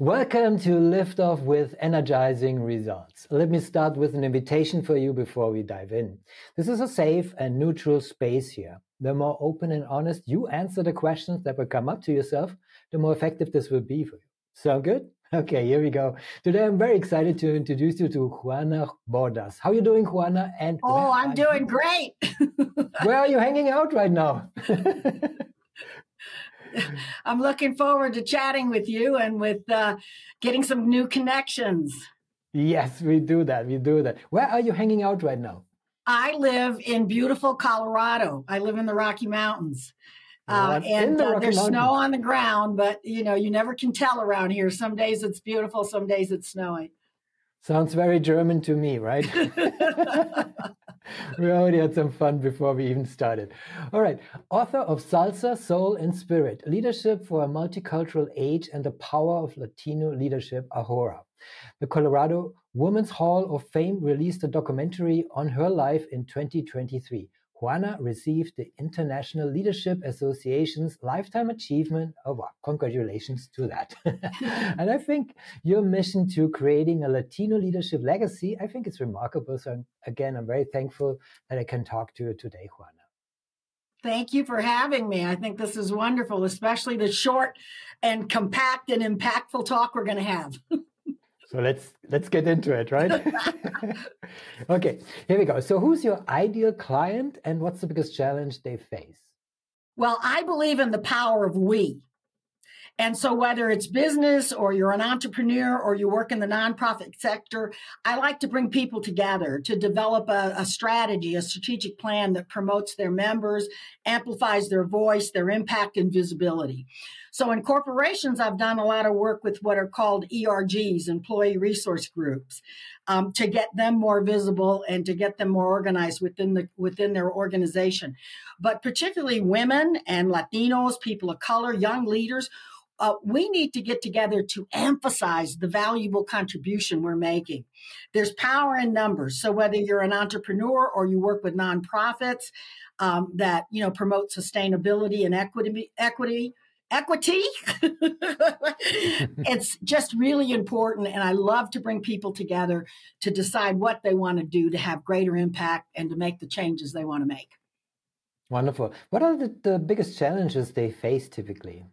Welcome to Liftoff with Energizing Results. Let me start with an invitation for you before we dive in. This is a safe and neutral space here. The more open and honest you answer the questions that will come up to yourself, the more effective this will be for you. Sound good? Okay, here we go. Today I'm very excited to introduce you to Juana Bordas. How are you doing, Juana? And oh, I'm doing you? great. where are you hanging out right now? I'm looking forward to chatting with you and with uh, getting some new connections. Yes, we do that. We do that. Where are you hanging out right now? I live in beautiful Colorado. I live in the Rocky Mountains. Uh, and the uh, there's Mountains. snow on the ground, but you know, you never can tell around here. Some days it's beautiful, some days it's snowing. Sounds very German to me, right? we already had some fun before we even started. All right. Author of Salsa, Soul, and Spirit Leadership for a Multicultural Age and the Power of Latino Leadership, Ahora. The Colorado Women's Hall of Fame released a documentary on her life in 2023. Juana received the International Leadership Association's Lifetime Achievement Award. Congratulations to that. and I think your mission to creating a Latino leadership legacy, I think it's remarkable. So again, I'm very thankful that I can talk to you today, Juana. Thank you for having me. I think this is wonderful, especially the short and compact and impactful talk we're going to have. So let's let's get into it, right? okay, here we go. So who's your ideal client and what's the biggest challenge they face? Well, I believe in the power of we. And so whether it's business or you're an entrepreneur or you work in the nonprofit sector, I like to bring people together to develop a, a strategy, a strategic plan that promotes their members, amplifies their voice, their impact and visibility. So in corporations, I've done a lot of work with what are called ERGs, employee resource groups, um, to get them more visible and to get them more organized within the within their organization. But particularly women and Latinos, people of color, young leaders uh, we need to get together to emphasize the valuable contribution we're making. There's power in numbers. So whether you're an entrepreneur or you work with nonprofits um, that you know promote sustainability and equity, equity, equity, it's just really important. And I love to bring people together to decide what they want to do to have greater impact and to make the changes they want to make. Wonderful. What are the, the biggest challenges they face typically?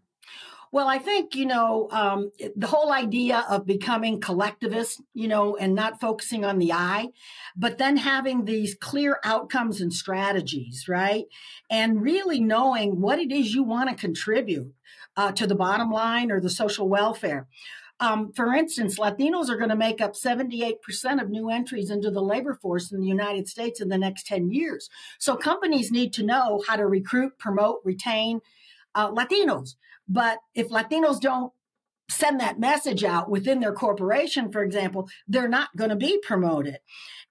Well, I think, you know, um, the whole idea of becoming collectivist, you know, and not focusing on the I, but then having these clear outcomes and strategies, right? And really knowing what it is you want to contribute uh, to the bottom line or the social welfare. Um, for instance, Latinos are going to make up 78% of new entries into the labor force in the United States in the next 10 years. So companies need to know how to recruit, promote, retain uh, Latinos. But if Latinos don't send that message out within their corporation, for example, they're not going to be promoted.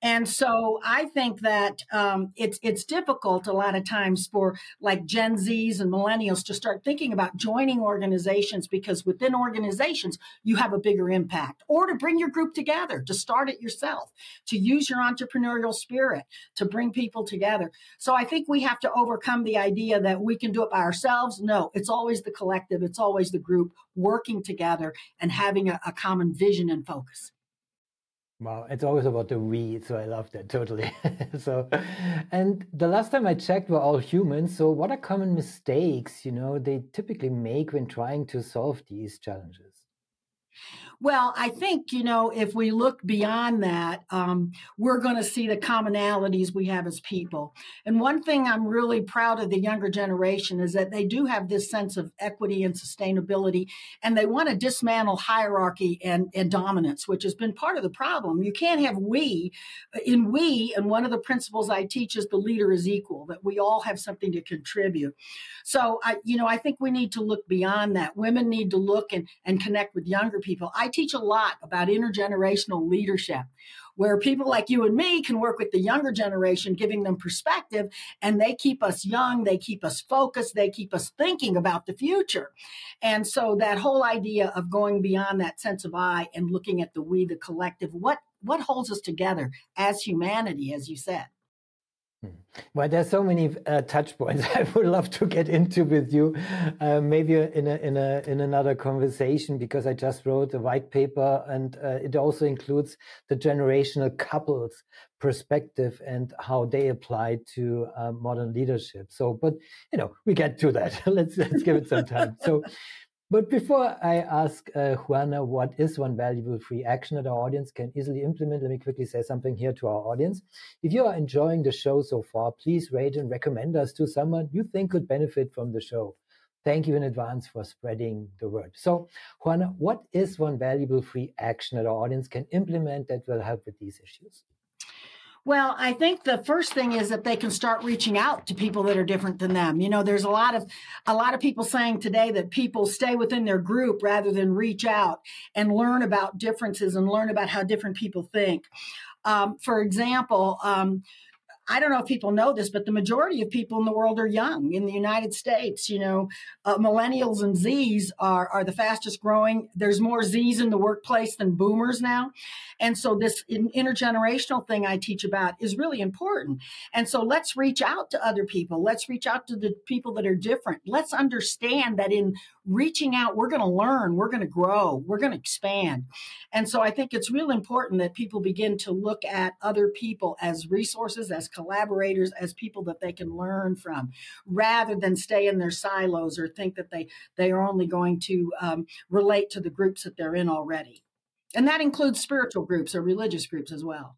And so I think that um, it's it's difficult a lot of times for like Gen Zs and millennials to start thinking about joining organizations because within organizations you have a bigger impact, or to bring your group together, to start it yourself, to use your entrepreneurial spirit to bring people together. So I think we have to overcome the idea that we can do it by ourselves. No, it's always the collective, it's always the group working together and having a, a common vision and focus. Wow, it's always about the we, so I love that totally. so, and the last time I checked, we're all humans. So, what are common mistakes, you know, they typically make when trying to solve these challenges? Well, I think, you know, if we look beyond that, um, we're going to see the commonalities we have as people. And one thing I'm really proud of the younger generation is that they do have this sense of equity and sustainability, and they want to dismantle hierarchy and, and dominance, which has been part of the problem. You can't have we in we, and one of the principles I teach is the leader is equal, that we all have something to contribute. So I, you know, I think we need to look beyond that. Women need to look and, and connect with younger people. I teach a lot about intergenerational leadership where people like you and me can work with the younger generation, giving them perspective, and they keep us young, they keep us focused, they keep us thinking about the future. And so that whole idea of going beyond that sense of I and looking at the we, the collective, what what holds us together as humanity, as you said. Hmm. Well, there's so many uh, touch points I would love to get into with you, uh, maybe in a, in a in another conversation because I just wrote a white paper and uh, it also includes the generational couples perspective and how they apply to uh, modern leadership. So, but you know, we get to that. let's let's give it some time. So. But before I ask uh, Juana what is one valuable free action that our audience can easily implement, let me quickly say something here to our audience. If you are enjoying the show so far, please rate and recommend us to someone you think could benefit from the show. Thank you in advance for spreading the word. So, Juana, what is one valuable free action that our audience can implement that will help with these issues? Well, I think the first thing is that they can start reaching out to people that are different than them. You know, there's a lot of a lot of people saying today that people stay within their group rather than reach out and learn about differences and learn about how different people think. Um, for example, um, I don't know if people know this, but the majority of people in the world are young in the United States. You know, uh, millennials and Zs are, are the fastest growing. There's more Zs in the workplace than boomers now. And so this intergenerational thing I teach about is really important. And so let's reach out to other people. Let's reach out to the people that are different. Let's understand that in reaching out, we're going to learn, we're going to grow, we're going to expand. And so I think it's real important that people begin to look at other people as resources, as collaborators, as people that they can learn from, rather than stay in their silos or think that they, they are only going to um, relate to the groups that they're in already. And that includes spiritual groups or religious groups as well.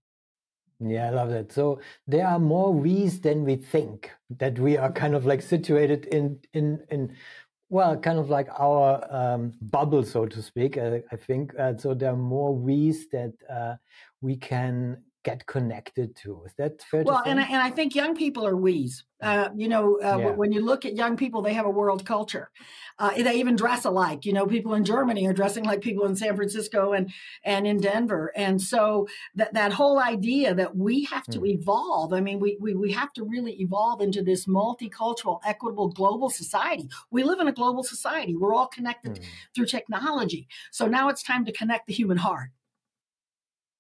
Yeah, I love that. So there are more we's than we think that we are kind of like situated in in in well, kind of like our um, bubble, so to speak. Uh, I think uh, so. There are more we's that uh, we can get connected to. Is that fair well, and I, and I think young people are we's. Uh, you know, uh, yeah. when you look at young people, they have a world culture. Uh, they even dress alike. You know, people in Germany are dressing like people in San Francisco and and in Denver. And so that that whole idea that we have to mm. evolve. I mean, we, we we have to really evolve into this multicultural, equitable, global society. We live in a global society. We're all connected mm. through technology. So now it's time to connect the human heart.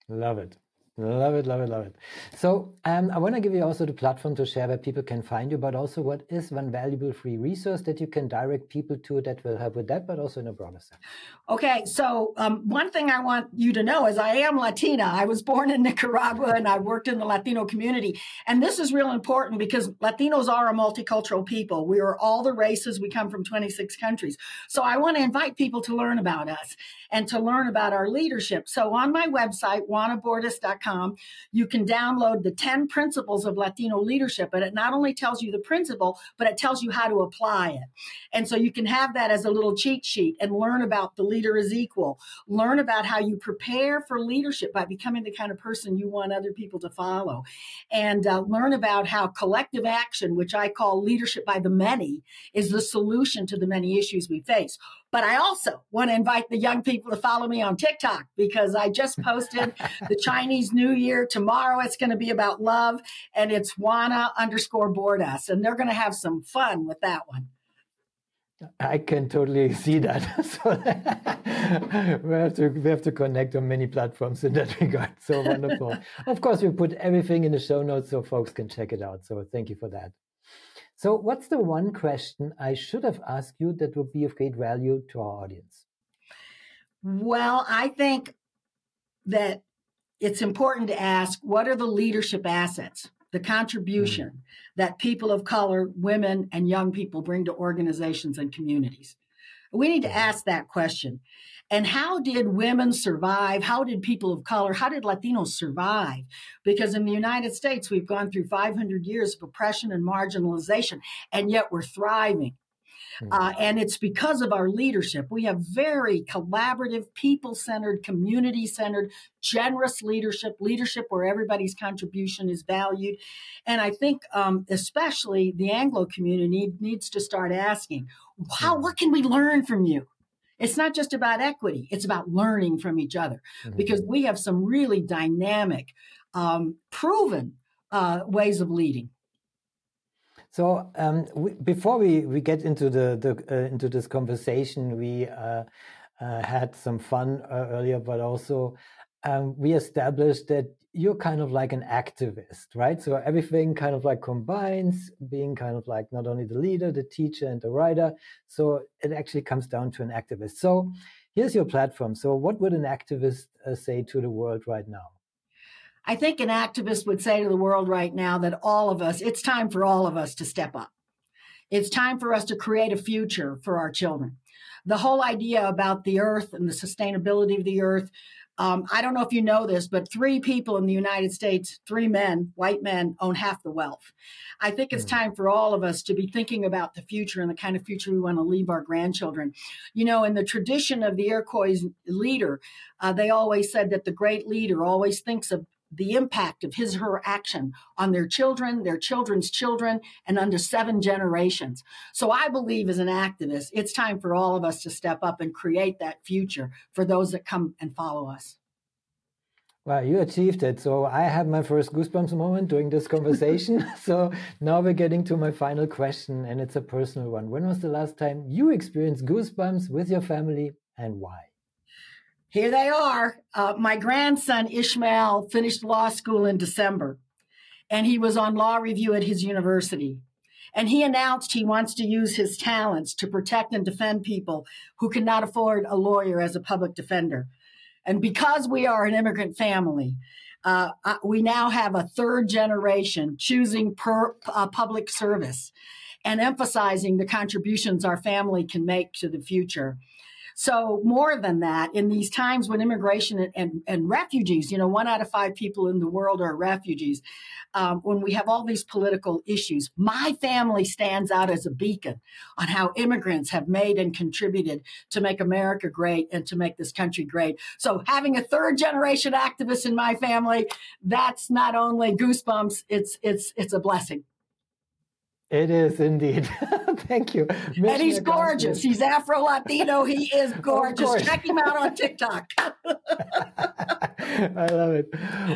Love it. Love it, love it, love it. So um, I want to give you also the platform to share where people can find you, but also what is one valuable free resource that you can direct people to that will help with that, but also in a broader sense. Okay, so um, one thing I want you to know is I am Latina. I was born in Nicaragua and I worked in the Latino community. And this is real important because Latinos are a multicultural people. We are all the races. We come from 26 countries. So I want to invite people to learn about us and to learn about our leadership. So on my website, juanabordas.com, you can download the 10 principles of Latino leadership. And it not only tells you the principle, but it tells you how to apply it. And so you can have that as a little cheat sheet and learn about the leader is equal. Learn about how you prepare for leadership by becoming the kind of person you want other people to follow. And uh, learn about how collective action, which I call leadership by the many, is the solution to the many issues we face. But I also want to invite the young people to follow me on TikTok because I just posted the Chinese New Year. Tomorrow it's going to be about love and it's Juana underscore Bordas. And they're going to have some fun with that one. I can totally see that. so we have to we have to connect on many platforms in that regard. So wonderful. of course, we put everything in the show notes so folks can check it out. So thank you for that. So, what's the one question I should have asked you that would be of great value to our audience? Well, I think that it's important to ask what are the leadership assets, the contribution mm. that people of color, women, and young people bring to organizations and communities? We need to ask that question. And how did women survive? How did people of color, how did Latinos survive? Because in the United States, we've gone through 500 years of oppression and marginalization, and yet we're thriving. Uh, and it's because of our leadership. We have very collaborative, people centered, community centered, generous leadership, leadership where everybody's contribution is valued. And I think, um, especially the Anglo community needs to start asking, how, hmm. what can we learn from you? It's not just about equity, it's about learning from each other mm-hmm. because we have some really dynamic, um, proven uh, ways of leading. So um, we, before we, we get into the, the uh, into this conversation, we uh, uh had some fun uh, earlier, but also um, we established that you're kind of like an activist, right? So everything kind of like combines being kind of like not only the leader, the teacher, and the writer. So it actually comes down to an activist. So here's your platform. So what would an activist uh, say to the world right now? I think an activist would say to the world right now that all of us, it's time for all of us to step up. It's time for us to create a future for our children. The whole idea about the earth and the sustainability of the earth, um, I don't know if you know this, but three people in the United States, three men, white men, own half the wealth. I think it's mm. time for all of us to be thinking about the future and the kind of future we want to leave our grandchildren. You know, in the tradition of the Iroquois leader, uh, they always said that the great leader always thinks of the impact of his or her action on their children, their children's children, and under seven generations. So I believe as an activist, it's time for all of us to step up and create that future for those that come and follow us. Well, you achieved it. So I had my first goosebumps moment during this conversation. so now we're getting to my final question, and it's a personal one. When was the last time you experienced goosebumps with your family and why? Here they are. Uh, my grandson Ishmael finished law school in December, and he was on law review at his university. And he announced he wants to use his talents to protect and defend people who cannot afford a lawyer as a public defender. And because we are an immigrant family, uh, we now have a third generation choosing per, uh, public service and emphasizing the contributions our family can make to the future. So more than that, in these times when immigration and, and, and refugees, you know, one out of five people in the world are refugees. Um, when we have all these political issues, my family stands out as a beacon on how immigrants have made and contributed to make America great and to make this country great. So having a third generation activist in my family, that's not only goosebumps, it's it's it's a blessing. It is indeed. Thank you. Mission and he's gorgeous. He's Afro Latino. He is gorgeous. Check him out on TikTok. I love it.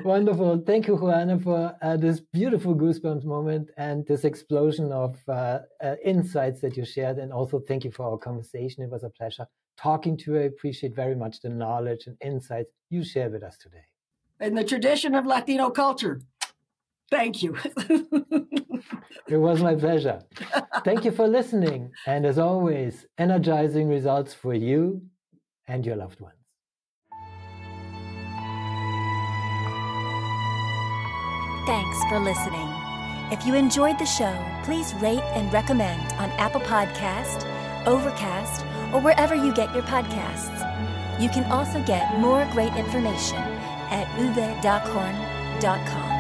Wonderful. Thank you, Juana, for uh, this beautiful goosebumps moment and this explosion of uh, uh, insights that you shared. And also, thank you for our conversation. It was a pleasure talking to you. I appreciate very much the knowledge and insights you shared with us today. In the tradition of Latino culture. Thank you. it was my pleasure. Thank you for listening. And as always, energizing results for you and your loved ones. Thanks for listening. If you enjoyed the show, please rate and recommend on Apple Podcast, Overcast, or wherever you get your podcasts. You can also get more great information at uwedockhorn.com.